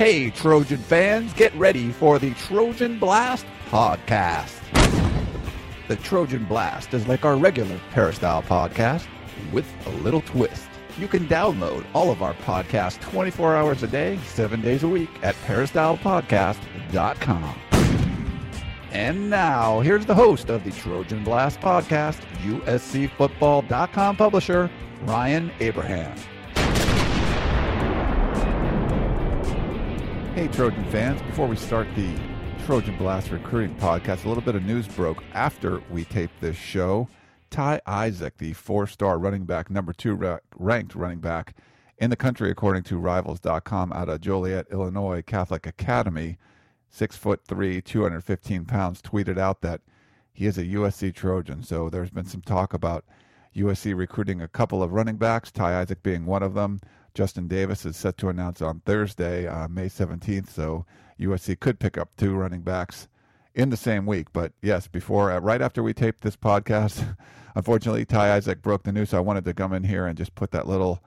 Hey, Trojan fans, get ready for the Trojan Blast podcast. The Trojan Blast is like our regular Peristyle podcast with a little twist. You can download all of our podcasts 24 hours a day, 7 days a week at peristylepodcast.com. And now, here's the host of the Trojan Blast podcast, USCFootball.com publisher, Ryan Abraham. Hey, Trojan fans, before we start the Trojan Blast recruiting podcast, a little bit of news broke after we taped this show. Ty Isaac, the four star running back, number two ra- ranked running back in the country, according to Rivals.com, out of Joliet, Illinois Catholic Academy, six foot three, 215 pounds, tweeted out that he is a USC Trojan. So there's been some talk about USC recruiting a couple of running backs, Ty Isaac being one of them. Justin Davis is set to announce on Thursday, uh, May 17th. So USC could pick up two running backs in the same week. But yes, before, uh, right after we taped this podcast, unfortunately, Ty Isaac broke the news. So I wanted to come in here and just put that little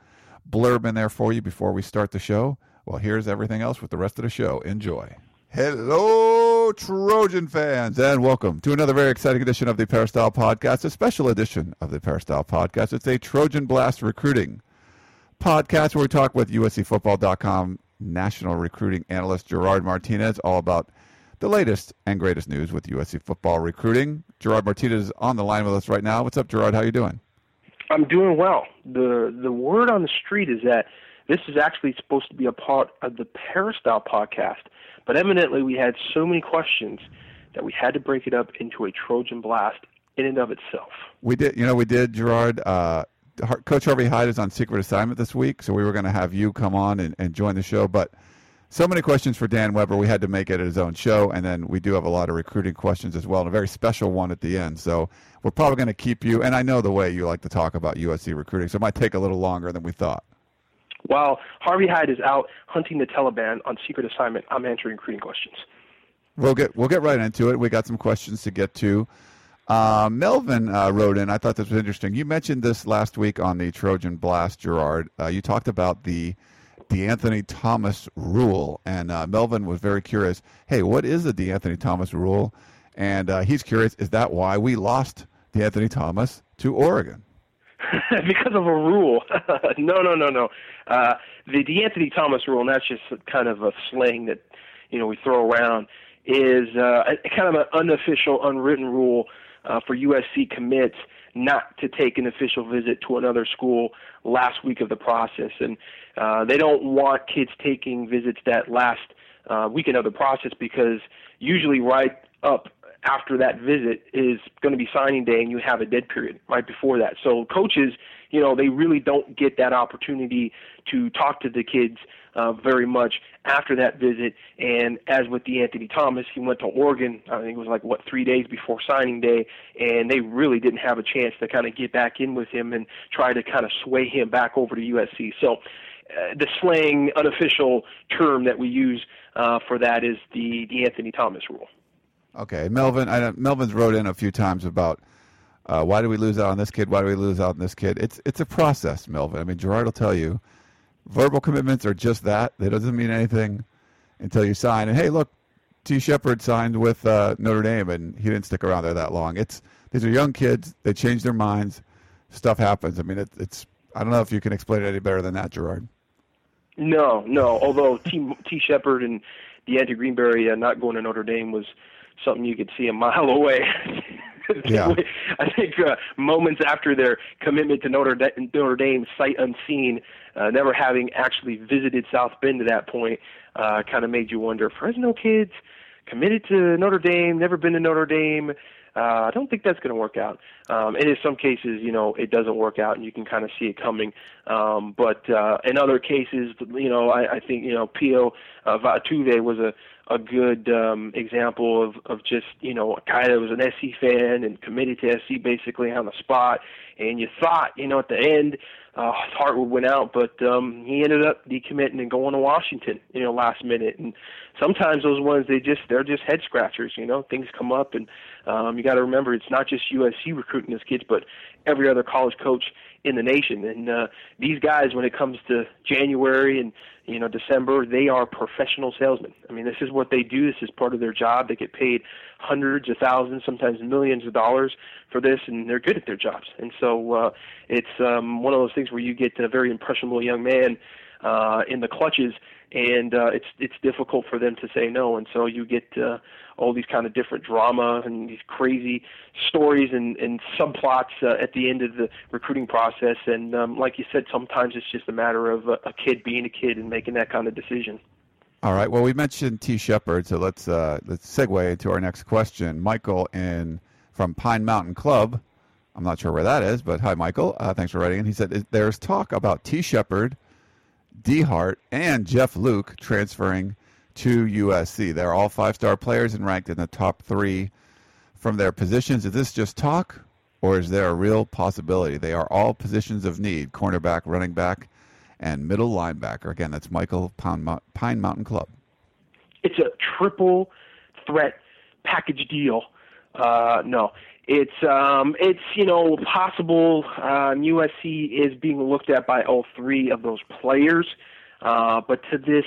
blurb in there for you before we start the show. Well, here's everything else with the rest of the show. Enjoy. Hello, Trojan fans, and welcome to another very exciting edition of the Peristyle Podcast, a special edition of the Peristyle Podcast. It's a Trojan Blast recruiting podcast where we talk with USCFootball.com national recruiting analyst Gerard Martinez all about the latest and greatest news with USC football recruiting. Gerard Martinez is on the line with us right now. What's up, Gerard? How you doing? I'm doing well. the The word on the street is that this is actually supposed to be a part of the Peristyle podcast, but evidently we had so many questions that we had to break it up into a Trojan blast in and of itself. We did, you know, we did, Gerard. Uh, Coach Harvey Hyde is on secret assignment this week, so we were going to have you come on and, and join the show. But so many questions for Dan Weber, we had to make it his own show. And then we do have a lot of recruiting questions as well, and a very special one at the end. So we're probably going to keep you. And I know the way you like to talk about USC recruiting, so it might take a little longer than we thought. While Harvey Hyde is out hunting the Taliban on secret assignment, I'm answering recruiting questions. We'll get we'll get right into it. We got some questions to get to. Uh, Melvin uh, wrote in. I thought this was interesting. You mentioned this last week on the Trojan Blast, Gerard. Uh, you talked about the DeAnthony Thomas rule, and uh, Melvin was very curious. Hey, what is the DeAnthony Thomas rule? And uh, he's curious. Is that why we lost DeAnthony Thomas to Oregon? because of a rule. no, no, no, no. Uh, the DeAnthony Thomas rule, and that's just kind of a slang that you know we throw around, is kind of an unofficial, unwritten rule uh, for USC commits not to take an official visit to another school last week of the process, and uh, they don't want kids taking visits that last uh, weekend of the process because usually right up after that visit is going to be signing day and you have a dead period right before that. So coaches, you know, they really don't get that opportunity to talk to the kids uh, very much after that visit. And as with DeAnthony Thomas, he went to Oregon. I think it was like what three days before signing day, and they really didn't have a chance to kind of get back in with him and try to kind of sway him back over to USC. So. Uh, the slang unofficial term that we use uh, for that is the DeAnthony Thomas rule. Okay, Melvin. I Melvin's wrote in a few times about uh, why do we lose out on this kid? Why do we lose out on this kid? It's it's a process, Melvin. I mean, Gerard will tell you, verbal commitments are just that. They doesn't mean anything until you sign. And hey, look, T. Shepard signed with uh, Notre Dame, and he didn't stick around there that long. It's these are young kids. They change their minds. Stuff happens. I mean, it, it's. I don't know if you can explain it any better than that, Gerard. No, no. Although T. T. Shepard and Deontay Greenberry uh, not going to Notre Dame was something you could see a mile away. yeah. I think uh, moments after their commitment to Notre, Dame, Notre Dame, sight unseen, uh, never having actually visited South Bend to that point, uh, kind of made you wonder. Fresno kids committed to Notre Dame, never been to Notre Dame. Uh, I don't think that's going to work out. Um, and in some cases, you know, it doesn't work out, and you can kind of see it coming. Um, but uh, in other cases, you know, I, I think you know, Pio uh, Vatuvei was a a good um, example of of just you know a guy that was an SC fan and committed to SC basically on the spot. And you thought you know at the end uh, his heart would win out, but um, he ended up decommitting and going to Washington you know last minute. And sometimes those ones they just they're just head scratchers. You know things come up, and um, you got to remember it's not just USC recruiting his kids, but every other college coach in the nation. And uh, these guys, when it comes to January and you know December, they are professional salesmen. I mean, this is what they do. This is part of their job. They get paid hundreds of thousands, sometimes millions of dollars for this, and they're good at their jobs. And so uh, it's um, one of those things where you get a very impressionable young man uh, in the clutches and uh, it's it's difficult for them to say no, and so you get uh, all these kind of different drama and these crazy stories and, and subplots uh, at the end of the recruiting process. And um, like you said, sometimes it's just a matter of a, a kid being a kid and making that kind of decision. All right. Well, we mentioned T. Shepard, so let's uh, let's segue into our next question. Michael in from Pine Mountain Club. I'm not sure where that is, but hi, Michael. Uh, thanks for writing in. He said there's talk about T. Shepard D Hart, and Jeff Luc transferring to USC. They're all five star players and ranked in the top three from their positions. Is this just talk, or is there a real possibility? They are all positions of need cornerback, running back, and middle linebacker. Again, that's Michael Pine Mountain Club. It's a triple threat package deal. Uh, no, it's um, it's you know possible um, USC is being looked at by all three of those players, uh, but to this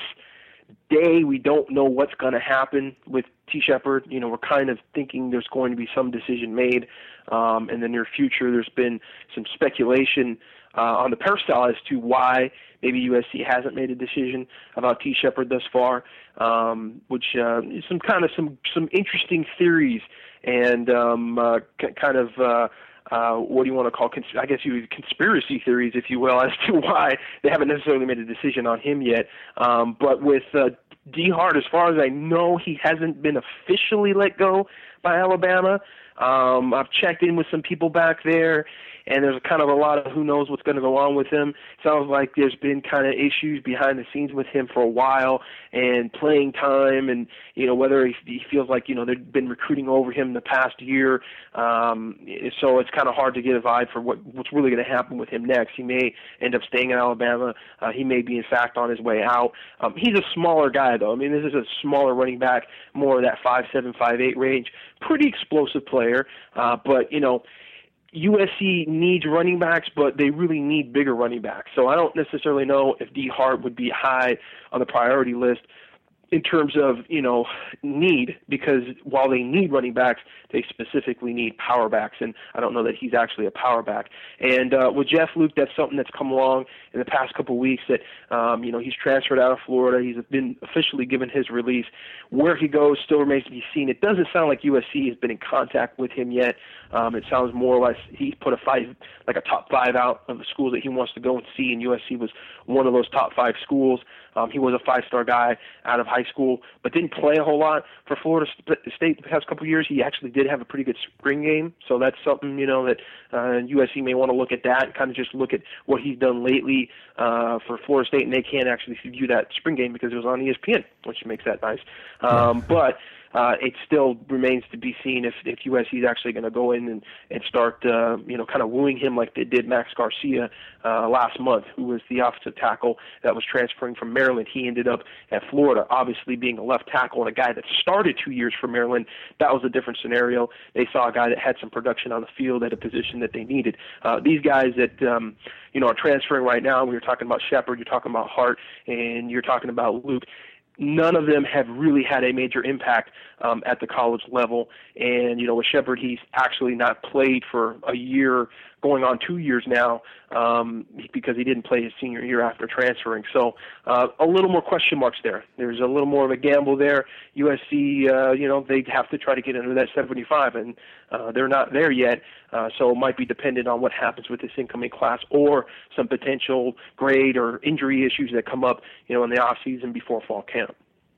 day we don't know what's going to happen with T. Shepard. You know we're kind of thinking there's going to be some decision made um, in the near future. There's been some speculation uh, on the peristyle as to why maybe USC hasn't made a decision about T. Shepard thus far, um, which uh, is some kind of some some interesting theories and um, uh, c- kind of uh, uh, what do you want to call? Cons- I guess you conspiracy theories, if you will, as to why they haven't necessarily made a decision on him yet. Um, but with uh, D Hart, as far as I know, he hasn't been officially let go by Alabama. Um, I've checked in with some people back there, and there's kind of a lot of who knows what's going to go on with him. Sounds like there's been kind of issues behind the scenes with him for a while, and playing time, and you know whether he, he feels like you know they've been recruiting over him the past year. Um, so it's kind of hard to get a vibe for what what's really going to happen with him next. He may end up staying in Alabama. Uh, he may be in fact on his way out. Um, he's a smaller guy though. I mean, this is a smaller running back, more of that five seven five eight range. Pretty explosive player, uh, but you know USC needs running backs, but they really need bigger running backs. So I don't necessarily know if D Hart would be high on the priority list in terms of you know need because while they need running backs, they specifically need power backs, and I don't know that he's actually a power back. And uh, with Jeff Luc, that's something that's come along in the past couple of weeks. That um, you know he's transferred out of Florida. He's been officially given his release. Where he goes still remains to be seen. It doesn't sound like USC has been in contact with him yet. Um, it sounds more or less he put a five, like a top five out of the schools that he wants to go and see, and USC was one of those top five schools. Um, he was a five-star guy out of high school, but didn't play a whole lot for Florida State the past couple of years. He actually did have a pretty good spring game, so that's something you know that uh, USC may want to look at that kind of just look at what he's done lately uh, for Florida State, and they can't actually view that spring game because it was on ESPN, which makes that nice. Um, but uh, it still remains to be seen if, if USC is actually going to go in and, and start, uh, you know, kind of wooing him like they did Max Garcia uh, last month, who was the offensive tackle that was transferring from Maryland. He ended up at Florida, obviously being a left tackle and a guy that started two years for Maryland. That was a different scenario. They saw a guy that had some production on the field at a position that they needed. Uh, these guys that, um, you know, are transferring right now, we were talking about Shepard, you're talking about Hart, and you're talking about Luc none of them have really had a major impact um, at the college level. And you know, with Shepard, he's actually not played for a year, going on two years now, um, because he didn't play his senior year after transferring. So uh, a little more question marks there. There's a little more of a gamble there. USC, uh, you know, they have to try to get under that 75, and uh, they're not there yet. Uh, so it might be dependent on what happens with this incoming class or some potential grade or injury issues that come up, you know, in the off season before fall camp.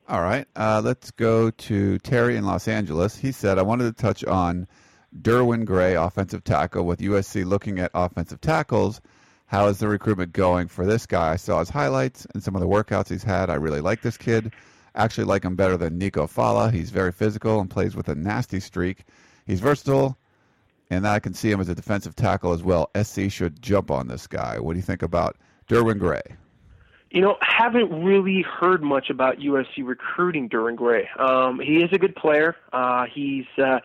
All right. Uh, let's go to Terry in Los Angeles. He said, I wanted to touch on Derwin Gray, offensive tackle, with USC looking at offensive tackles. How is the recruitment going for this guy? I saw his highlights and some of the workouts he's had. I really like this kid. Actually, like him better than Nico Falah. He's very physical and plays with a nasty streak. He's versatile, and I can see him as a defensive tackle as well. SC should jump on this guy. What do you think about Derwin Gray? You know, haven't really heard much about USC recruiting Derwin Gray. Um, he is a good player. Uh, he's uh,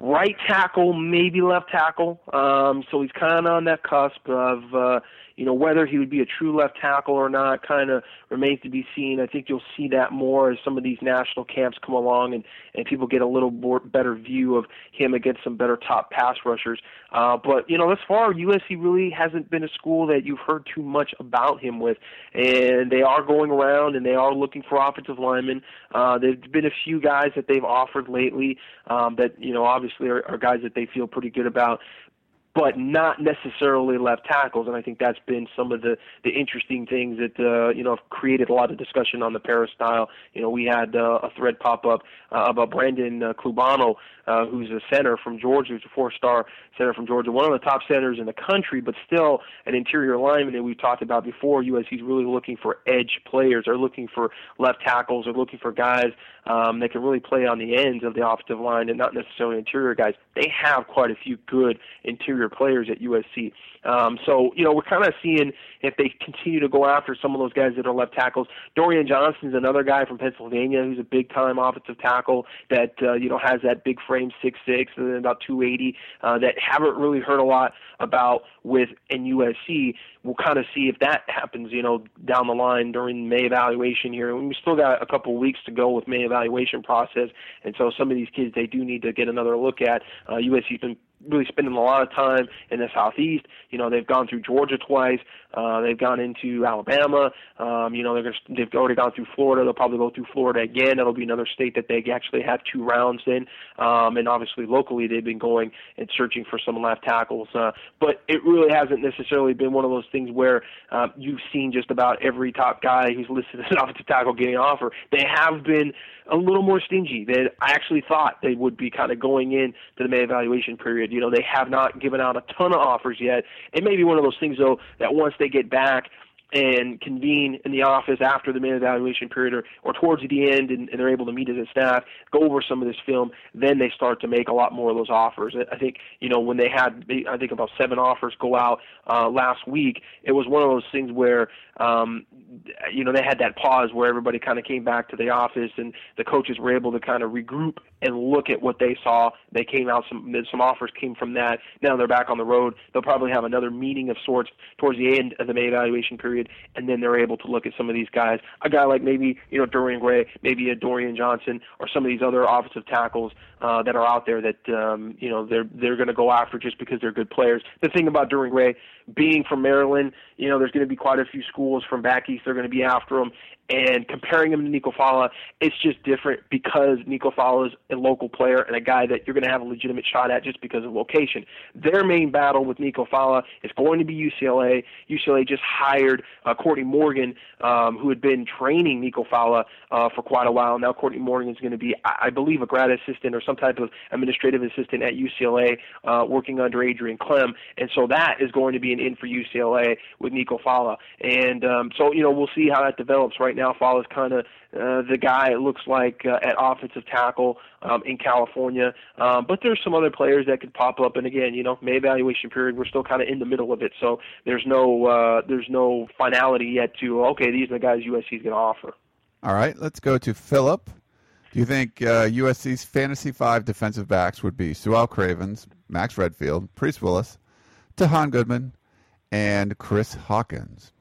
right tackle, maybe left tackle. Um, so he's kind of on that cusp of uh, you know, whether he would be a true left tackle or not kind of remains to be seen. I think you'll see that more as some of these national camps come along and, and people get a little more better view of him against some better top pass rushers. Uh, but, you know, thus far, USC really hasn't been a school that you've heard too much about him with. And they are going around and they are looking for offensive linemen. Uh, there's been a few guys that they've offered lately um, that, you know, obviously are, are guys that they feel pretty good about but not necessarily left tackles. And I think that's been some of the the interesting things that uh, you know have created a lot of discussion on the peristyle. You know, we had uh, a thread pop up uh, about Brandon uh, Kublanow, uh, who's a center from Georgia, who's a four-star center from Georgia, one of the top centers in the country, but still an interior lineman that we've talked about before. USC's really looking for edge players. They're looking for left tackles. They're looking for guys um, that can really play on the ends of the offensive line and not necessarily interior guys. They have quite a few good interior players at USC. Um, so, you know, we're kind of seeing if they continue to go after some of those guys that are left tackles. Dorian Johnson's another guy from Pennsylvania who's a big time offensive tackle that, uh, you know, has that big frame, six six, and then about 280, uh, that haven't really heard a lot about with in USC. We'll kind of see if that happens, you know, down the line during May evaluation here. We still got a couple weeks to go with May evaluation process, and so some of these kids they do need to get another look at. Uh, USC's been really spending a lot of time in the southeast. You know, they've gone through Georgia twice. Uh, they've gone into Alabama. Um, you know, they're gonna, they've already gone through Florida. They'll probably go through Florida again. That'll be another state that they actually have two rounds in. Um, and obviously, locally, they've been going and searching for some left tackles. Uh, but it really hasn't necessarily been one of those things where uh, you've seen just about every top guy who's listed as an offensive tackle getting an offer. They have been a little more stingy than I actually thought they would be kind of going in to the May evaluation period. You know, they have not given out a ton of offers yet. It may be one of those things though that once they get back and convene in the office after the main evaluation period or, or towards the end and, and they're able to meet as a staff, go over some of this film, then they start to make a lot more of those offers. I think, you know, when they had, I think about seven offers go out uh, last week, it was one of those things where, um, you know, they had that pause where everybody kind of came back to the office and the coaches were able to kind of regroup and look at what they saw. They came out, some, some offers came from that. Now they're back on the road. They'll probably have another meeting of sorts towards the end of the May evaluation period period, and then they're able to look at some of these guys. A guy like maybe you know Dorian Gray, maybe a Dorian Johnson, or some of these other offensive tackles uh, that are out there that um, you know they're they're going to go after just because they're good players. The thing about Dorian Gray being from Maryland, you know, there's going to be quite a few schools from back east. They're going to be after him, and comparing him to Nico Falah, it's just different because Nico Falah is a local player and a guy that you're going to have a legitimate shot at just because of location. Their main battle with Nico Falah is going to be UCLA. UCLA just hired uh, Courtney Morgan, um, who had been training Nico Falah uh, for quite a while. Now Courtney Morgan is going to be, I, I believe, a grad assistant or some type of administrative assistant at UCLA, uh, working under Adrian Klemm, and so that is going to be an in for UCLA with Nico Falah. And um, so you know we'll see how that develops. Right now, Falah's kind of uh, the guy it looks like uh, at offensive tackle um, in California. Um, but there's some other players that could pop up. And again, you know, May evaluation period, we're still kind of in the middle of it, so there's no uh, there's no finality yet to okay, these are the guys USC is going to offer. All right, let's go to Philip. Do you think uh, USC's fantasy five defensive backs would be Su'a Cravens, Max Redfield, Priest Willis, Tahaan Goodman, and Chris Hawkins?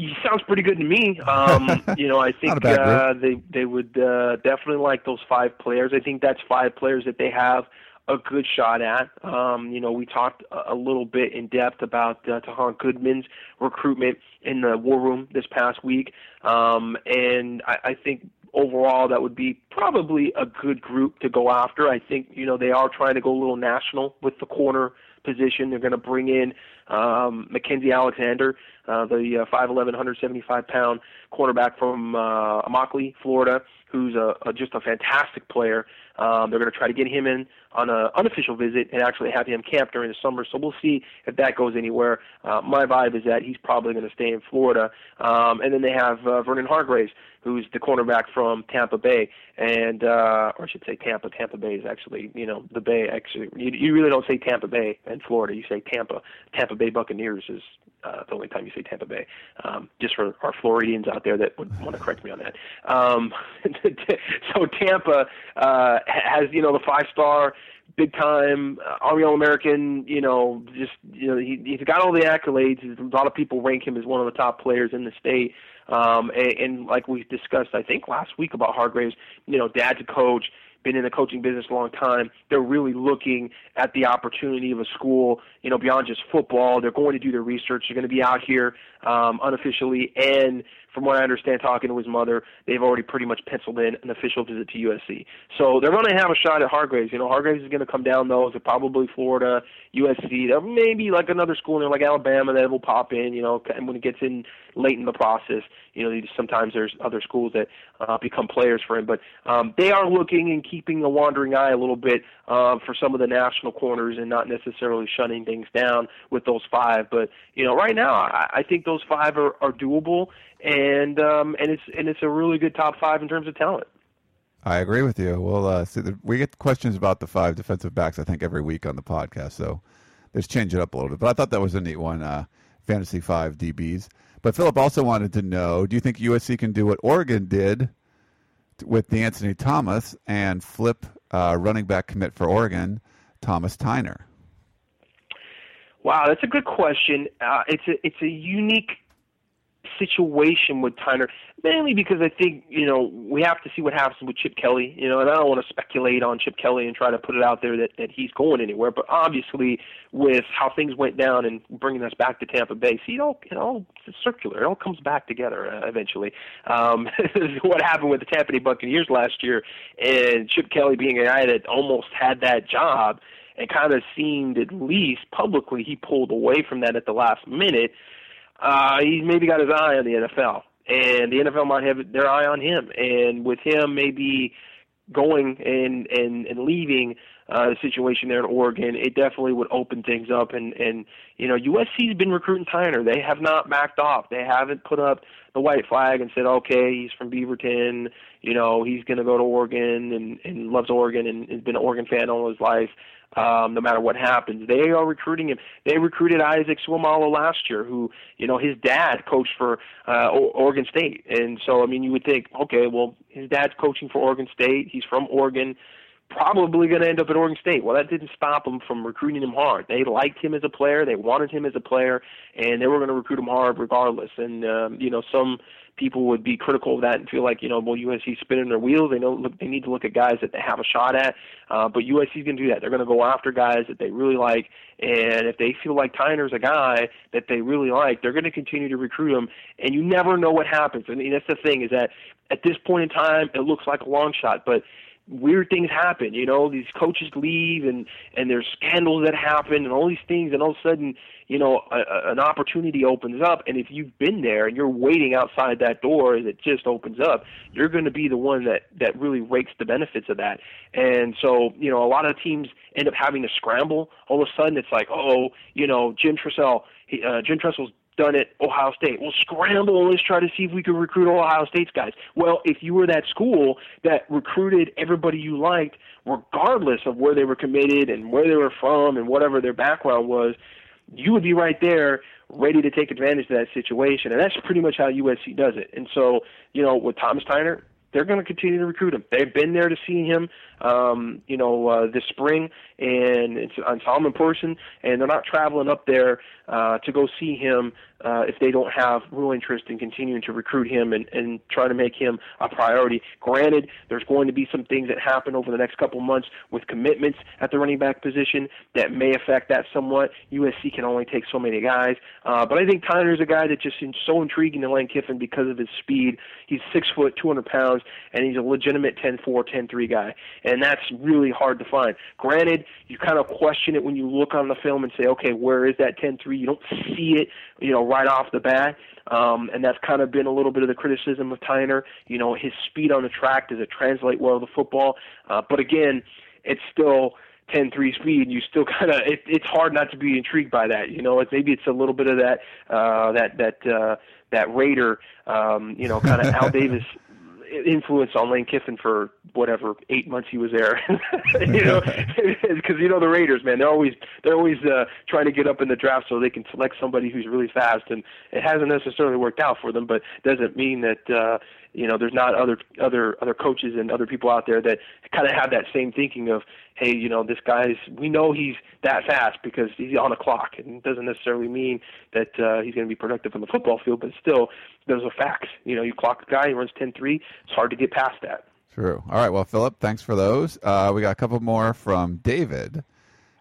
He sounds pretty good to me. Um, you know, I think uh, they they would uh, definitely like those five players. I think that's five players that they have a good shot at. Um, you know, we talked a, little bit in depth about uh, Tahaan Goodman's recruitment in the war room this past week, um, and I, I think overall that would be probably a good group to go after. I think you know they are trying to go a little national with the corner position. They're going to bring in um, Mackensie Alexander, uh, the uh, 5'11", 175 pound cornerback from uh, Immokalee, Florida, who's a, a just a fantastic player. Um, they're going to try to get him in on an unofficial visit and actually have him camp during the summer. So we'll see if that goes anywhere. Uh, my vibe is that he's probably going to stay in Florida. Um, and then they have uh, Vernon Hargreaves, who's the cornerback from Tampa Bay, and uh, or I should say Tampa. Tampa Bay is actually, you know, the Bay. Actually, you, you really don't say Tampa Bay in Florida. You say Tampa. Tampa Bay Buccaneers is uh, the only time you say Tampa Bay. Um, just for our Floridians out there that would want to correct me on that. Um, so Tampa uh, has you know the five star big time uh, Army All American. You know, just you know he, he's got all the accolades. A lot of people rank him as one of the top players in the state. Um, and, and like we discussed, I think last week about Hargreaves, you know, dad's a coach been in the coaching business a long time. They're really looking at the opportunity of a school, you know, beyond just football. They're going to do their research. They're going to be out here um, unofficially, and from what I understand, talking to his mother, they've already pretty much penciled in an official visit to USC. So they're going to have a shot at Hargreaves. You know, Hargreaves is going to come down those. They're probably Florida, USC. There may be like another school in there, like Alabama, that will pop in. You know, and when it gets in late in the process, you know, sometimes there's other schools that uh, become players for him. But um, they are looking and keeping a wandering eye a little bit um, for some of the national corners and not necessarily shutting things down with those five. But you know, right now, I, I think those five are, are doable, and um, and it's and it's a really good top five in terms of talent. I agree with you. Well, uh, so the, we get questions about the five defensive backs. I think every week on the podcast, so let's change it up a little bit. But I thought that was a neat one. Uh, fantasy five DBs. But Philip also wanted to know: Do you think USC can do what Oregon did with DeAnthony Thomas and flip uh, running back commit for Oregon, Thomas Tyner? Wow, that's a good question. Uh, it's a it's a unique situation with Tyner, mainly because I think you know we have to see what happens with Chip Kelly. You know, and I don't want to speculate on Chip Kelly and try to put it out there that that he's going anywhere. But obviously, with how things went down and bringing us back to Tampa Bay, see, it all it all it's circular. It all comes back together uh, eventually. Um, what happened with the Tampa Bay Buccaneers last year, and Chip Kelly being a guy that almost had that job. And kind of seemed, at least publicly, he pulled away from that at the last minute uh, he's maybe got his eye on the NFL, and the NFL might have their eye on him. And with him maybe going and and and leaving uh, the situation there in Oregon, it definitely would open things up. And and you know USC's been recruiting Tyner. They have not backed off. They haven't put up the white flag and said, okay, he's from Beaverton. You know he's going to go to Oregon and and loves Oregon and has been an Oregon fan all his life um, no matter what happens. They are recruiting him. They recruited Isaac Seumalo last year, who you know his dad coached for uh, Oregon State, and so I mean you would think, okay, well his dad's coaching for Oregon State. He's from Oregon. Probably going to end up at Oregon State. Well, that didn't stop them from recruiting him hard. They liked him as a player. They wanted him as a player, and they were going to recruit him hard regardless. And um, you know, some people would be critical of that and feel like you know, well, USC spinning their wheels. They know look, they need to look at guys that they have a shot at. Uh, but USC's going to do that. They're going to go after guys that they really like, and if they feel like Tyner's a guy that they really like, they're going to continue to recruit him. And you never know what happens. I mean, that's the thing is that at this point in time, it looks like a long shot, but weird things happen. You know, these coaches leave, and and there's scandals that happen, and all these things, and all of a sudden, you know, a, a, an opportunity opens up, and if you've been there and you're waiting outside that door as it just opens up, you're going to be the one that that really rakes the benefits of that. And so, you know, a lot of teams end up having to scramble. All of a sudden, it's like, oh, you know, Jim Tressel, he, uh, Jim Tressel's done at Ohio State. We'll scramble and let's try to see if we can recruit Ohio State's guys. Well, if you were that school that recruited everybody you liked, regardless of where they were committed and where they were from and whatever their background was, you would be right there ready to take advantage of that situation. And that's pretty much how USC does it. And so, you know, with Thomas Tyner, they're going to continue to recruit him. They've been there to see him, um, you know, uh, this spring, and it's on Solomon Person, and they're not traveling up there uh, to go see him uh, if they don't have real interest in continuing to recruit him and, and try to make him a priority. Granted, there's going to be some things that happen over the next couple months with commitments at the running back position that may affect that somewhat. USC can only take so many guys, uh, but I think Tyner's a guy that just is so intriguing to Lane Kiffin because of his speed. He's six foot, 200 pounds, and he's a legitimate 10-4, 10-3 guy, and that's really hard to find. Granted, you kind of question it when you look on the film and say, okay, where is that 10-3? You don't see it, you know, right off the bat. Um, and that's kind of been a little bit of the criticism of Tyner. You know, his speed on the track does it translate well to the football? Uh, but again, it's still 10-3 speed. You still kind of it, it's hard not to be intrigued by that. You know, it's maybe it's a little bit of that uh, that that uh, that Raider, um, you know, kind of Al Davis influence on Lane Kiffin for whatever eight months he was there. you know, because you know the Raiders, man, they're always they're always uh, trying to get up in the draft so they can select somebody who's really fast, and it hasn't necessarily worked out for them, but doesn't mean that uh, you know there's not other other other coaches and other people out there that kind of have that same thinking of hey you know this guy's we know he's that fast because he's on a clock. And it doesn't necessarily mean that uh, he's going to be productive on the football field but still those are facts. You know you clock a guy he runs 10-3 it's hard to get past that. True. All right. Well philip thanks for those. Uh, we got a couple more from david.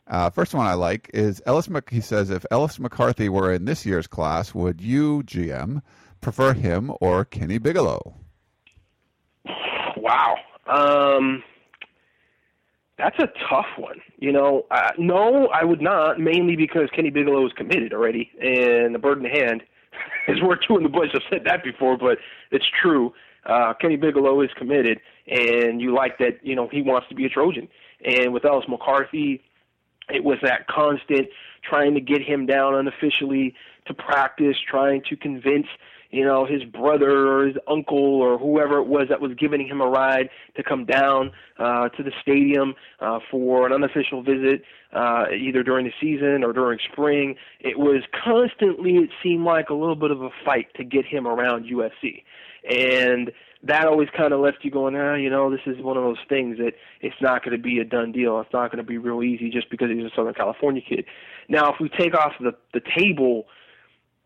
Uh, first one I like is Ellis. Mc- He says, if Ellis McCarthy were in this year's class, would you, GM, prefer him or Kenny Bigelow? Wow. Um, that's a tough one. You know, uh, no, I would not, mainly because Kenny Bigelow is committed already, and the bird in the hand is worth two in the bush. I've said that before, but it's true. Uh, Kenny Bigelow is committed, and you like that, you know, he wants to be a Trojan. And with Ellis McCarthy, it was that constant trying to get him down unofficially to practice, trying to convince you know, his brother or his uncle or whoever it was that was giving him a ride to come down uh, to the stadium uh, for an unofficial visit, uh, either during the season or during spring. It was constantly, it seemed like, a little bit of a fight to get him around USC. And that always kind of left you going, ah, you know, this is one of those things that it's not going to be a done deal. It's not going to be real easy just because he's a Southern California kid. Now, if we take off the the table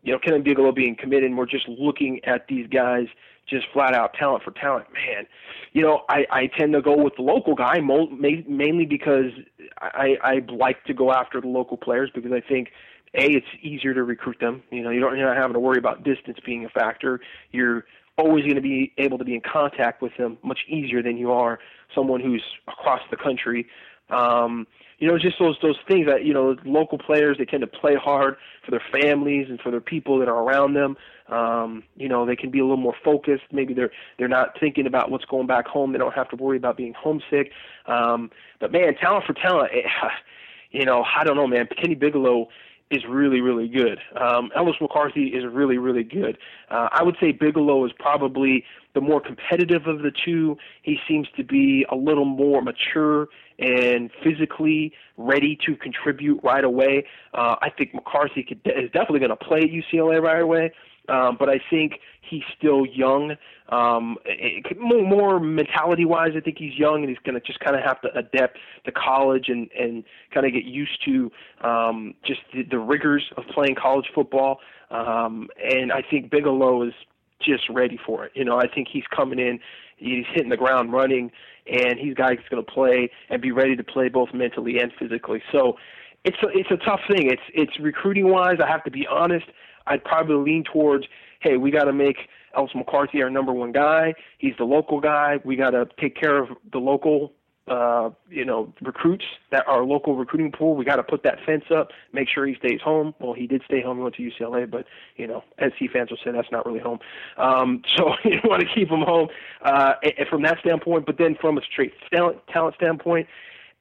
you know, Kenny Bigelow being committed, and we're just looking at these guys just flat out talent for talent. Man, you know, I, I tend to go with the local guy mo- ma- mainly because I, I like to go after the local players because I think a it's easier to recruit them. You know, you don't you're not having to worry about distance being a factor. You're always going to be able to be in contact with them much easier than you are someone who's across the country. Um, you know, just those those things that you know, local players they tend to play hard for their families and for their people that are around them. Um, you know, they can be a little more focused. Maybe they're they're not thinking about what's going back home. They don't have to worry about being homesick. Um, but man, talent for talent, it, you know, I don't know, man. Kenny Bigelow is really, really good. Um, Ellis McCarthy is really, really good. Uh, I would say Bigelow is probably the more competitive of the two. He seems to be a little more mature and physically ready to contribute right away. Uh, I think McCarthy could, is definitely going to play at UCLA right away. Um, but I think he's still young. Um, it, more, more mentality-wise, I think he's young, and he's going to just kind of have to adapt to college and and kind of get used to um, just the, the rigors of playing college football. Um, and I think Bigelow is just ready for it. You know, I think he's coming in, he's hitting the ground running, and he's a guy that's going to play and be ready to play both mentally and physically. So it's a, it's a tough thing. It's it's recruiting wise. I have to be honest. I'd probably lean towards, hey, we got to make Ellis McCarthy our number one guy. He's the local guy. We got to take care of the local, uh, you know, recruits that our local recruiting pool. We got to put that fence up, make sure he stays home. Well, he did stay home. He went to UCLA, but you know, SC fans will say that's not really home. Um, so you want to keep him home uh, and from that standpoint. But then from a straight talent, talent standpoint,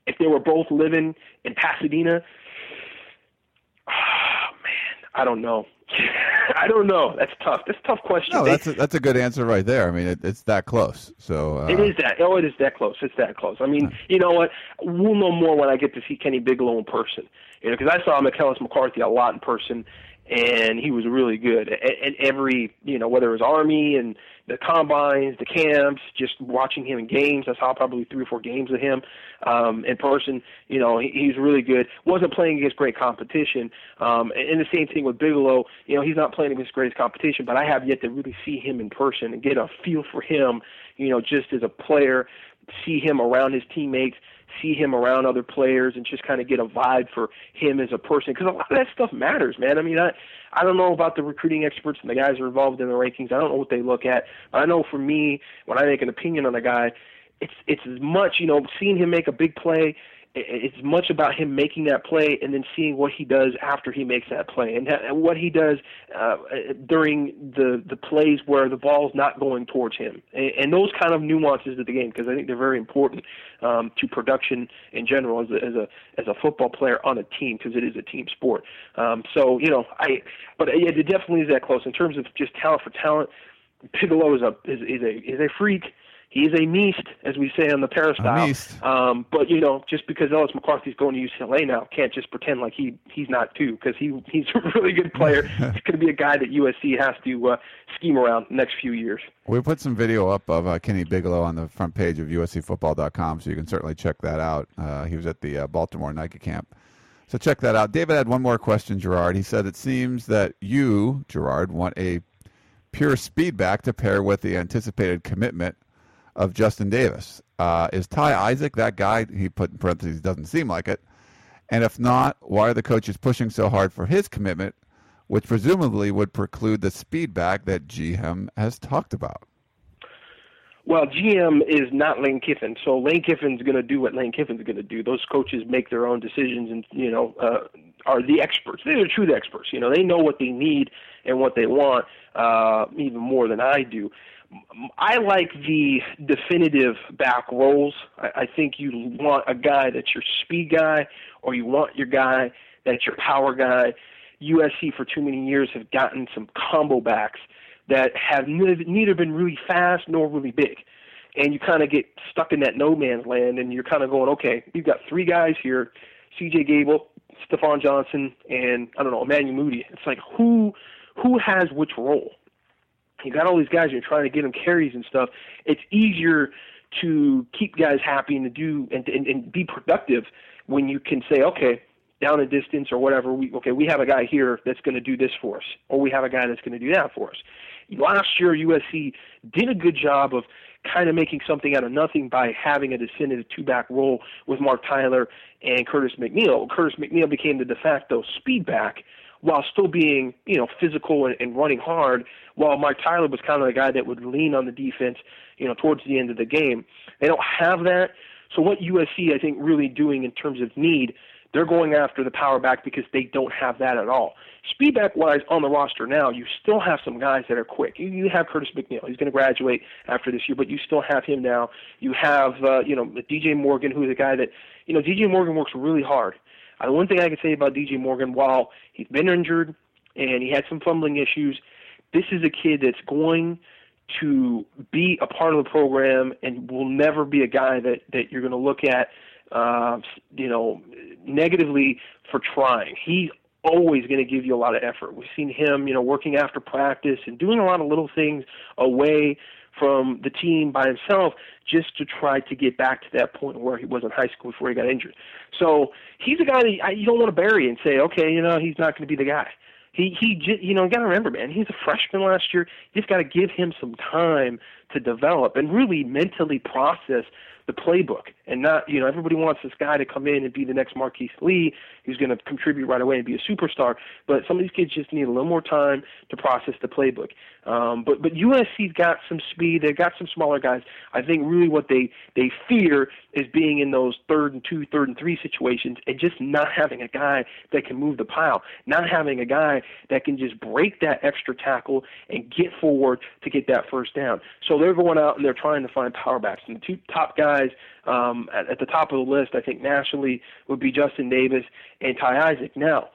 if they were both living in Pasadena. Oh, man, I don't know. I don't know. That's tough. That's a tough question. No, that's a, that's a good answer right there. I mean, it, it's that close. So uh, it is that. Oh, it is that close. It's that close. I mean, you know what? We'll know more when I get to see Kenny Bigelow in person. You know, because I saw McKellis McCarthy a lot in person, and he was really good. And every, you know, whether it was Army and the combines, the camps, just watching him in games. I saw probably three or four games of him um, in person. You know, he, he's really good. wasn't playing against great competition. Um, and the same thing with Bigelow. You know, he's not playing against great competition, but I have yet to really see him in person and get a feel for him. You know, just as a player, see him around his teammates see him around other players and just kind of get a vibe for him as a person because a lot of that stuff matters, man. I mean, I I don't know about the recruiting experts and the guys who are involved in the rankings. I don't know what they look at, but I know for me, when I make an opinion on a guy, it's it's as much you know seeing him make a big play it's much about him making that play and then seeing what he does after he makes that play and what he does uh, during the the plays where the ball's not going towards him and, and those kind of nuances of the game because I think they're very important um, to production in general as a as a as a football player on a team because it is a team sport. Um, so you know I but yeah, it definitely is that close in terms of just talent for talent. Bigelow is a is, is a is a freak. He's a meast, as we say on the peristyle. Um, but you know, just because Ellis McCarthy's going to UCLA now, can't just pretend like he he's not too, because he he's a really good player. he's going to be a guy that USC has to uh, scheme around the next few years. We put some video up of uh, Kenny Bigelow on the front page of USCFootball.com, so you can certainly check that out. Uh, he was at the uh, Baltimore Nike camp. So check that out. David had one more question, Gerard. He said it seems that you, Gerard, want a pure speed back to pair with the anticipated commitment of Justin Davis. Uh, is Ty Isaac that guy? He put in parentheses, doesn't seem like it. And if not, why are the coaches pushing so hard for his commitment, which presumably would preclude the speed back that GM has talked about? Well, GM is not Lane Kiffin, so Lane Kiffin's going to do what Lane Kiffin's going to do. Those coaches make their own decisions, and you know, uh, are the experts. They're the true experts. You know, they know what they need and what they want uh, even more than I do. I like the definitive back rolls. I, I think you want a guy that's your speed guy, or you want your guy that's your power guy. USC for too many years have gotten some combo backs that have neither been really fast nor really big. And you kind of get stuck in that no man's land, and you're kind of going, okay, you've got three guys here C.J. Gable, Stafon Johnson, and I don't know, Emmanuel Moody. It's like who who has which role? You got all these guys you're trying to get them carries and stuff. It's easier to keep guys happy and to do and, and, and be productive when you can say, okay, down a distance or whatever, we okay, we have a guy here that's going to do this for us, or we have a guy that's going to do that for us. Last year, USC did a good job of kind of making something out of nothing by having a definitive two-back role with Marc Tyler and Curtis McNeal. Curtis McNeal became the de facto speed back while still being, you know, physical and, and running hard, while Mike Tyler was kind of the guy that would lean on the defense, you know, towards the end of the game. They don't have that. So what USC I think really doing in terms of need, they're going after the power back because they don't have that at all. Speed back wise on the roster now, you still have some guys that are quick. You, you have Curtis McNeal. He's going to graduate after this year, but you still have him now. You have uh, you know DJ Morgan, who's a guy that you know DJ Morgan works really hard. Uh, one thing I can say about DJ Morgan, while he's been injured and he had some fumbling issues, this is a kid that's going to be a part of the program and will never be a guy that that you're going to look at, uh, you know, negatively for trying. He's always going to give you a lot of effort. We've seen him, you know, working after practice and doing a lot of little things away from the team by himself just to try to get back to that point where he was in high school before he got injured. So he's a guy that you don't want to bury and say, okay, you know, he's not going to be the guy. He he you know, you got to remember, man, he's a freshman last year. You just got to give him some time to develop and really mentally process the playbook and not, you know, everybody wants this guy to come in and be the next Marquise Lee who's going to contribute right away and be a superstar. But some of these kids just need a little more time to process the playbook. Um, but but USC's got some speed. They've got some smaller guys. I think really what they they fear is being in those third and two, third and three situations, and just not having a guy that can move the pile, not having a guy that can just break that extra tackle and get forward to get that first down. So they're going out and they're trying to find power backs. And the two top guys um, at, at the top of the list, I think nationally, would be Justin Davis and Ty Isaac. Now,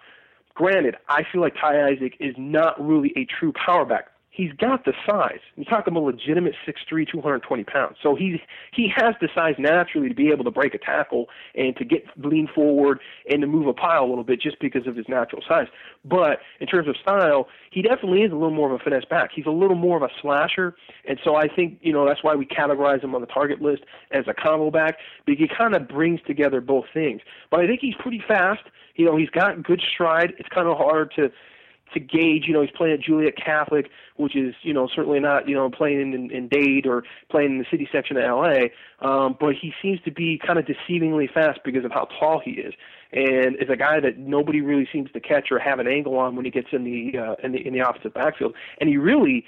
granted, I feel like Ty Isaac is not really a true power back he's got the size. You're talking about legitimate 6'3", 220 pounds. So he he has the size naturally to be able to break a tackle and to get lean forward and to move a pile a little bit just because of his natural size. But in terms of style, he definitely is a little more of a finesse back. He's a little more of a slasher, and so I think you know that's why we categorize him on the target list as a combo back because he kind of brings together both things. But I think he's pretty fast. You know, he's got good stride. It's kind of hard to to gauge. You know, he's playing at Joliet Catholic, which is you know certainly not you know playing in, in Dade or playing in the city section of L.A. Um, but he seems to be kind of deceivingly fast because of how tall he is, and is a guy that nobody really seems to catch or have an angle on when he gets in the uh, in the in the opposite backfield. And he really.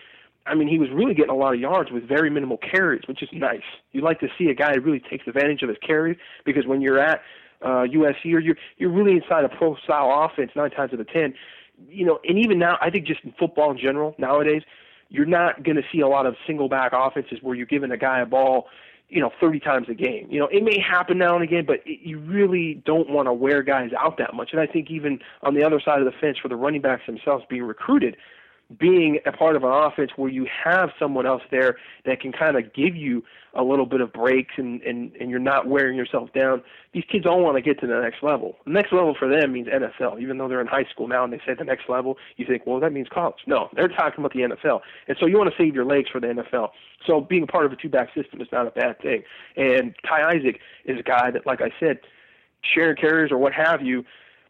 I mean, he was really getting a lot of yards with very minimal carries, which is nice. You like to see a guy who really takes advantage of his carries because when you're at uh, USC or you're you're really inside a pro style offense nine times out of ten, you know, and even now, I think just in football in general nowadays, you're not going to see a lot of single back offenses where you're giving a guy a ball, you know, 30 times a game. You know, it may happen now and again, but it, you really don't want to wear guys out that much. And I think even on the other side of the fence for the running backs themselves being recruited, being a part of an offense where you have someone else there that can kind of give you a little bit of breaks and, and, and you're not wearing yourself down. These kids all want to get to the next level. The next level for them means NFL. Even though they're in high school now and they say the next level, you think, well, that means college. No, they're talking about the NFL. And so you want to save your legs for the NFL. So being a part of a two-back system is not a bad thing. And Ty Isaac is a guy that, like I said, sharing carriers or what have you,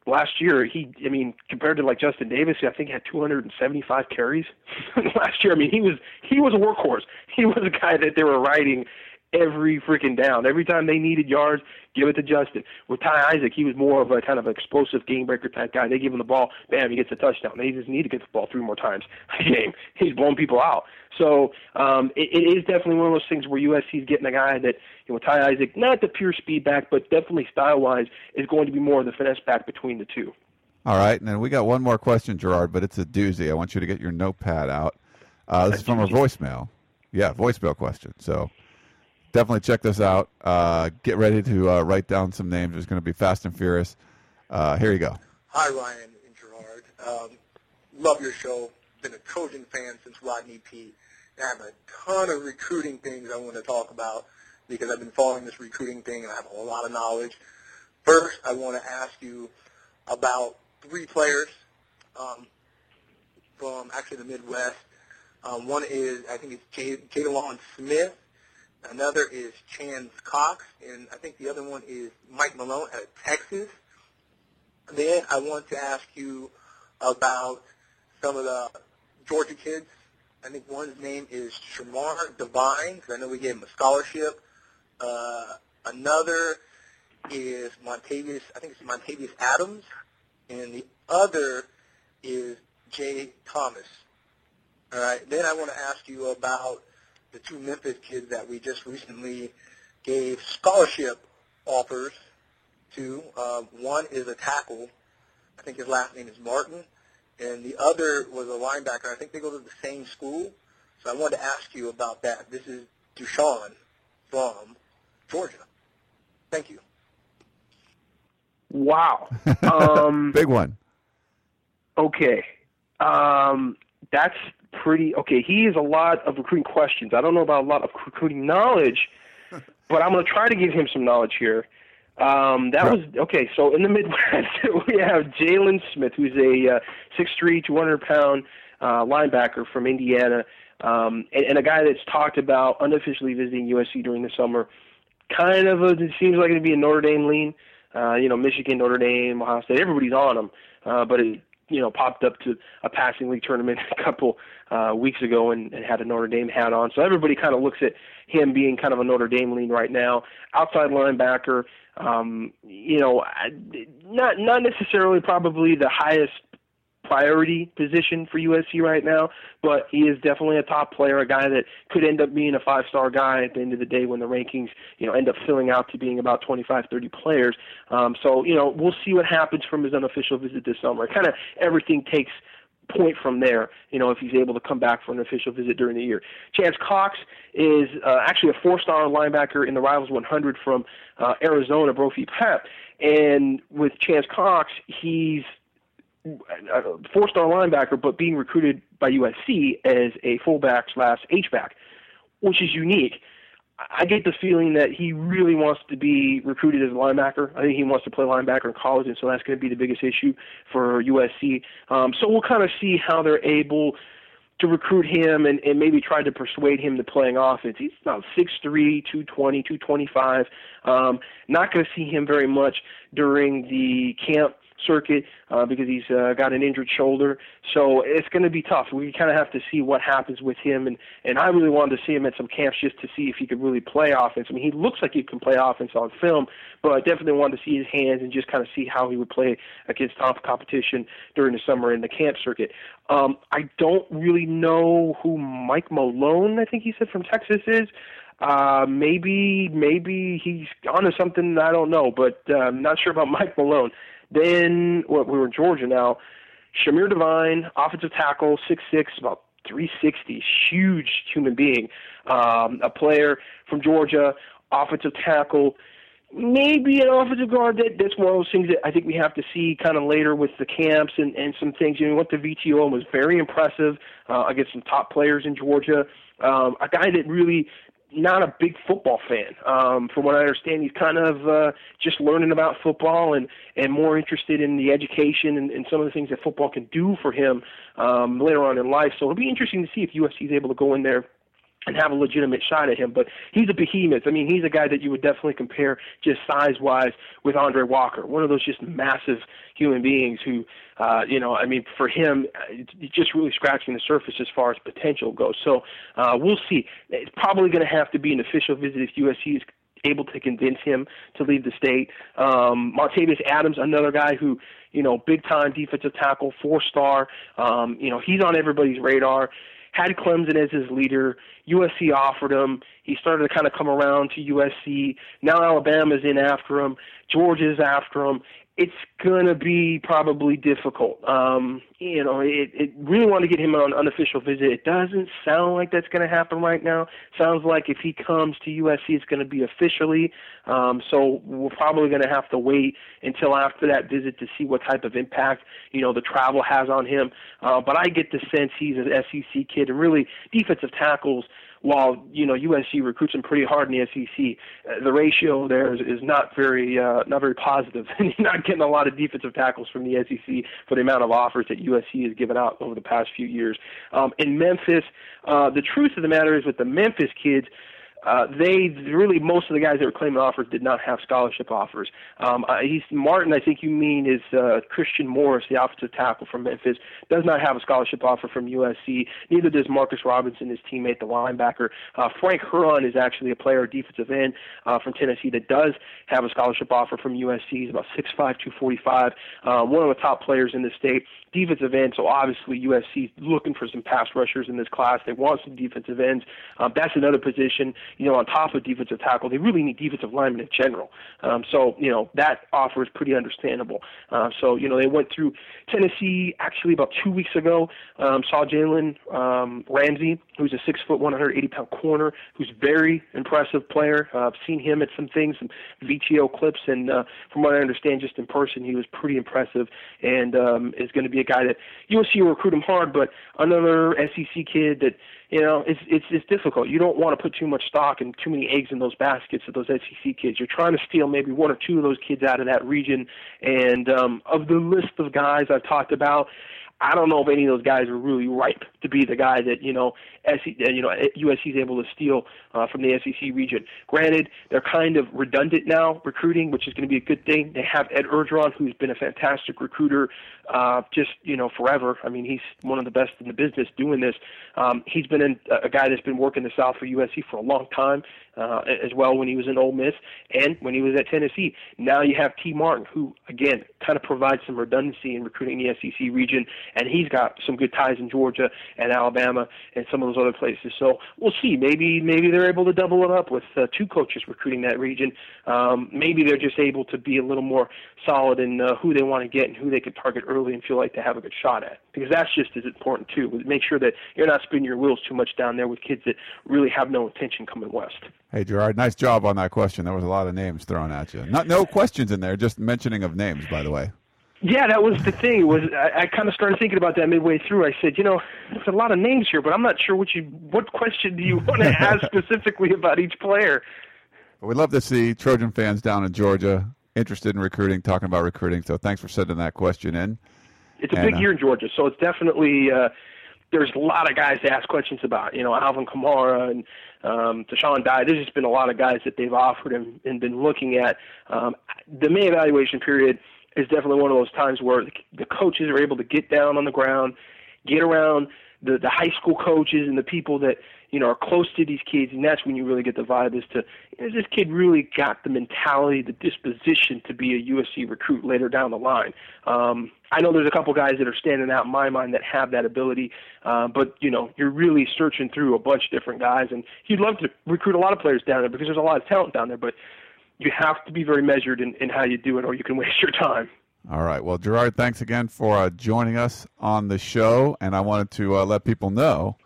last year he I mean compared to like Justin Davis I think he had 275 carries last year. I mean he was he was a workhorse. He was a guy that they were riding every freaking down. Every time they needed yards, give it to Justin. With Ty Isaac, he was more of a kind of explosive game breaker type guy. They give him the ball, bam, he gets a touchdown. They just need to get the ball three more times a game. He's blowing people out. So um, it, it is definitely one of those things where USC is getting a guy that, you know, Ty Isaac, not the pure speed back, but definitely style wise, is going to be more of the finesse back between the two. All right, and then we got one more question, Gerard, but it's a doozy. I want you to get your notepad out. Uh, this is from a voicemail. Yeah, voicemail question. So definitely check this out. Uh, get ready to uh, write down some names. It's going to be fast and furious. Uh, here you go. Hi, Ryan and Gerard. Um, love your show. Been a Trojan fan since Rodney Peete. And I have a ton of recruiting things I want to talk about because I've been following this recruiting thing and I have a lot of knowledge. First, I want to ask you about three players um, from actually the Midwest. Um, one is, I think it's Jadalon Smith Another is Chance Cox, and I think the other one is Mike Malone out of Texas. Then I want to ask you about some of the Georgia kids. I think one's name is Shamar Devine, because I know we gave him a scholarship. Uh, another is Montavious, I think it's Montavious Adams, and the other is Jay Thomas. All right. Then I want to ask you about the two Memphis kids that we just recently gave scholarship offers to. Um, one is a tackle. I think his last name is Martin. And the other was a linebacker. I think they go to the same school. So I wanted to ask you about that. This is Dushan from Georgia. Thank you. Wow. Um, Big one. Okay. Um, that's pretty okay. He has a lot of recruiting questions. I don't know about a lot of recruiting knowledge, but I'm going to try to give him some knowledge here. Um, that was okay. So in the Midwest, we have Jaylon Smith, who's a uh, 6'3", 200 pound uh, linebacker from Indiana, um, and, and a guy that's talked about unofficially visiting USC during the summer. Kind of a, it seems like it'd be a Notre Dame lean. Uh, you know, Michigan, Notre Dame, Ohio State, everybody's on him. Uh, but it you know popped up to a passing league tournament a couple uh, weeks ago and, and had a Notre Dame hat on. So everybody kind of looks at him being kind of a Notre Dame lean right now. Outside linebacker, um, you know, not not necessarily probably the highest priority position for USC right now, but he is definitely a top player, a guy that could end up being a five-star guy at the end of the day when the rankings, you know, end up filling out to being about 25, 30 players. Um, so, you know, we'll see what happens from his unofficial visit this summer. Kind of everything takes point from there, you know, if he's able to come back for an official visit during the year. Chance Cox is uh, actually a four-star linebacker in the Rivals 100 from uh, Arizona, Brophy Prep. And with Chance Cox, he's a four-star linebacker, but being recruited by USC as a fullback slash H-back, which is unique. I get the feeling that he really wants to be recruited as a linebacker. I think he wants to play linebacker in college, and so that's going to be the biggest issue for USC. Um, so we'll kind of see how they're able to recruit him and, and maybe try to persuade him to playing offense. He's about 6'3", 220, 225. Um, not going to see him very much during the camp circuit uh, because he's uh, got an injured shoulder. So it's going to be tough. We kind of have to see what happens with him, and and I really wanted to see him at some camps just to see if he could really play offense. I mean, he looks like he can play offense on film, but I definitely wanted to see his hands and just kind of see how he would play against top competition during the summer in the camp circuit. Um, I don't really know who Mike Malone, I think he said from Texas is. Uh, maybe maybe he's onto something I don't know, but uh, I'm not sure about Mike Malone. Then what we were in Georgia now. Shamire Devine, offensive tackle, six six, about 360, huge human being. Um, a player from Georgia, offensive tackle, maybe an offensive guard. That that's one of those things that I think we have to see kind of later with the camps and and some things. You know, went to VTO and was very impressive uh, against some top players in Georgia. Um, a guy that really not a big football fan. Um, from what I understand, he's kind of uh, just learning about football and and more interested in the education and, and some of the things that football can do for him um, later on in life. So it'll be interesting to see if USC is able to go in there and have a legitimate shot at him. But he's a behemoth. I mean, he's a guy that you would definitely compare just size wise with Aundrey Walker, one of those just massive human beings who, uh, you know, I mean, for him, it's just really scratching the surface as far as potential goes. So uh, we'll see. It's probably going to have to be an official visit if USC is able to convince him to leave the state. Um, Montavious Adams, another guy who, you know, big time defensive tackle, four star. Um, you know, he's on everybody's radar had Clemson as his leader. USC offered him. He started to kind of come around to USC. Now Alabama's in after him. Georgia's after him it's going to be probably difficult. Um, you know, it, it really want to get him on an unofficial visit. It doesn't sound like that's going to happen right now. Sounds like if he comes to USC, it's going to be officially. Um, so we're probably going to have to wait until after that visit to see what type of impact you know the travel has on him. Uh, but I get the sense he's an SEC kid, and really defensive tackles while you know USC recruits them pretty hard in the SEC, uh, the ratio there is, is not very uh, not very positive, and you're not getting a lot of defensive tackles from the SEC for the amount of offers that USC has given out over the past few years. Um, in Memphis, uh, the truth of the matter is with the Memphis kids uh, they really most of the guys that were claiming offers did not have scholarship offers. Um, uh, he's Martin. I think you mean is uh, Christian Morris, the offensive tackle from Memphis, does not have a scholarship offer from USC. Neither does Marcus Robinson, his teammate, the linebacker. Uh, Frank Herron is actually a player, defensive end uh, from Tennessee that does have a scholarship offer from USC. He's about six five, two forty five. Uh, one of the top players in the state defensive end. So obviously USC looking for some pass rushers in this class. They want some defensive ends. Um, that's another position. You know, on top of defensive tackle, they really need defensive linemen in general. Um, so you know that offer is pretty understandable. Uh, so you know they went through Tennessee actually about two weeks ago. Um, saw Jalen um, Ramsey, who's a six foot, 180 pound corner, who's very impressive player. Uh, I've seen him at some things, some VTO clips, and uh, from what I understand, just in person, he was pretty impressive and um, is going to be a guy that USC will see you recruit him hard, but another SEC kid that you know it's it's it's difficult. You don't want to put too much stock and too many eggs in those baskets of those SEC kids. You're trying to steal maybe one or two of those kids out of that region. And um, of the list of guys I've talked about, I don't know if any of those guys are really ripe to be the guy that you know, SC, uh, you know, USC is able to steal uh, from the SEC region. Granted, they're kind of redundant now recruiting, which is going to be a good thing. They have Ed Orgeron, who's been a fantastic recruiter, uh, just you know, forever. I mean, he's one of the best in the business doing this. Um, he's been in, a guy that's been working the South for USC for a long time uh, as well when he was in Ole Miss and when he was at Tennessee. Now you have Tee Martin, who again kind of provides some redundancy in recruiting the SEC region, and he's got some good ties in Georgia and Alabama and some of those other places. So we'll see. Maybe maybe they're able to double it up with uh, two coaches recruiting that region. Um, maybe they're just able to be a little more solid in uh, who they want to get and who they can target early and feel like they have a good shot at. Because that's just as important too. Make sure that you're not spinning your wheels too much down there with kids that really have no intention coming west. Hey Gerard, nice job on that question. There was a lot of names thrown at you. Not no questions in there, just mentioning of names, by the way. Yeah, that was the thing. It was I, I kind of started thinking about that midway through. I said, you know, there's a lot of names here, but I'm not sure what you what question do you want to ask specifically about each player. We'd love to see Trojan fans down in Georgia interested in recruiting, talking about recruiting. So thanks for sending that question in. It's a and, big uh, year in Georgia, so it's definitely uh, there's a lot of guys to ask questions about. You know, Alvin Kamara and um, Deshaun Dye. There's just been a lot of guys that they've offered and, and been looking at. Um, the May evaluation period is definitely one of those times where the, coaches are able to get down on the ground, get around the the high school coaches and the people that you know, are close to these kids, and that's when you really get the vibe as to is this kid really got the mentality, the disposition to be a USC recruit later down the line. Um, I know there's a couple guys that are standing out in my mind that have that ability, uh, but you know, you're really searching through a bunch of different guys, and you'd love to recruit a lot of players down there because there's a lot of talent down there, but you have to be very measured in, in how you do it, or you can waste your time. All right. Well, Gerard, thanks again for uh, joining us on the show, and I wanted to uh, let people know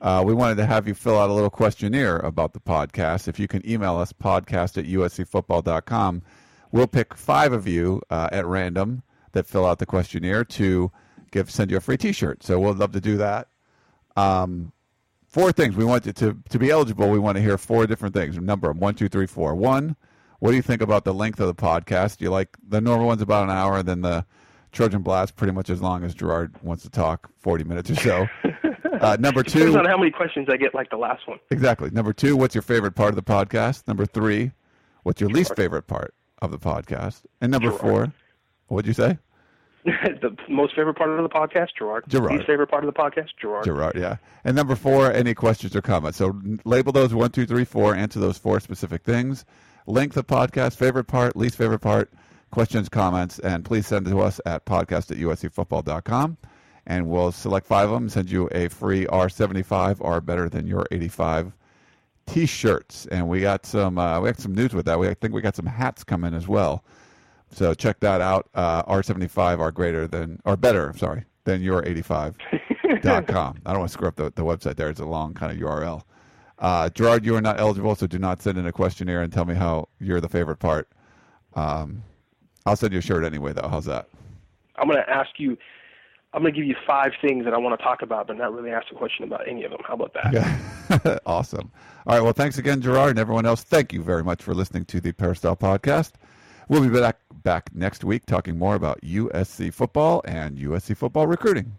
uh, we wanted to have you fill out a little questionnaire about the podcast. If you can email us, podcast at uscfootball.com, we'll pick five of you uh, at random that fill out the questionnaire to give send you a free T-shirt. So we'd love to do that. Um, four things we want to, to to be eligible. We want to hear four different things. Number one, two, three, four. One, what do you think about the length of the podcast? Do you like the normal one's about an hour, then the Trojan Blast pretty much as long as Gerard wants to talk, forty minutes or so. Uh, number two, Depends on how many questions I get, like the last one. exactly. Number two, what's your favorite part of the podcast? Number three, what's your least favorite part of the podcast? And number Gerard. four, what'd you say? the most favorite part of the podcast, Gerard. Gerard. Least favorite part of the podcast, Gerard. Gerard, yeah. And number four, any questions or comments. So label those one, two, three, four. Answer those four specific things. Length of podcast, favorite part, least favorite part, questions, comments, and please send it to us at podcast at uscfootball.com. And we'll select five of them, send you a free R75 or better than your 85 t-shirts. And we got some uh, we got some news with that. We I think we got some hats coming as well. So check that out. Uh, R75 are greater than or better, sorry, than your 85 dot com. I don't want to screw up the, the website there. It's a long kind of URL. Uh, Gerard, you are not eligible, so do not send in a questionnaire and tell me how you're the favorite part. Um, I'll send you a shirt anyway, though. How's that? I'm going to ask you. I'm going to give you five things that I want to talk about, but not really ask a question about any of them. How about that? Yeah. awesome. All right. Well, thanks again, Gerard, and everyone else. Thank you very much for listening to the Peristyle Podcast. We'll be back back next week talking more about USC football and USC football recruiting.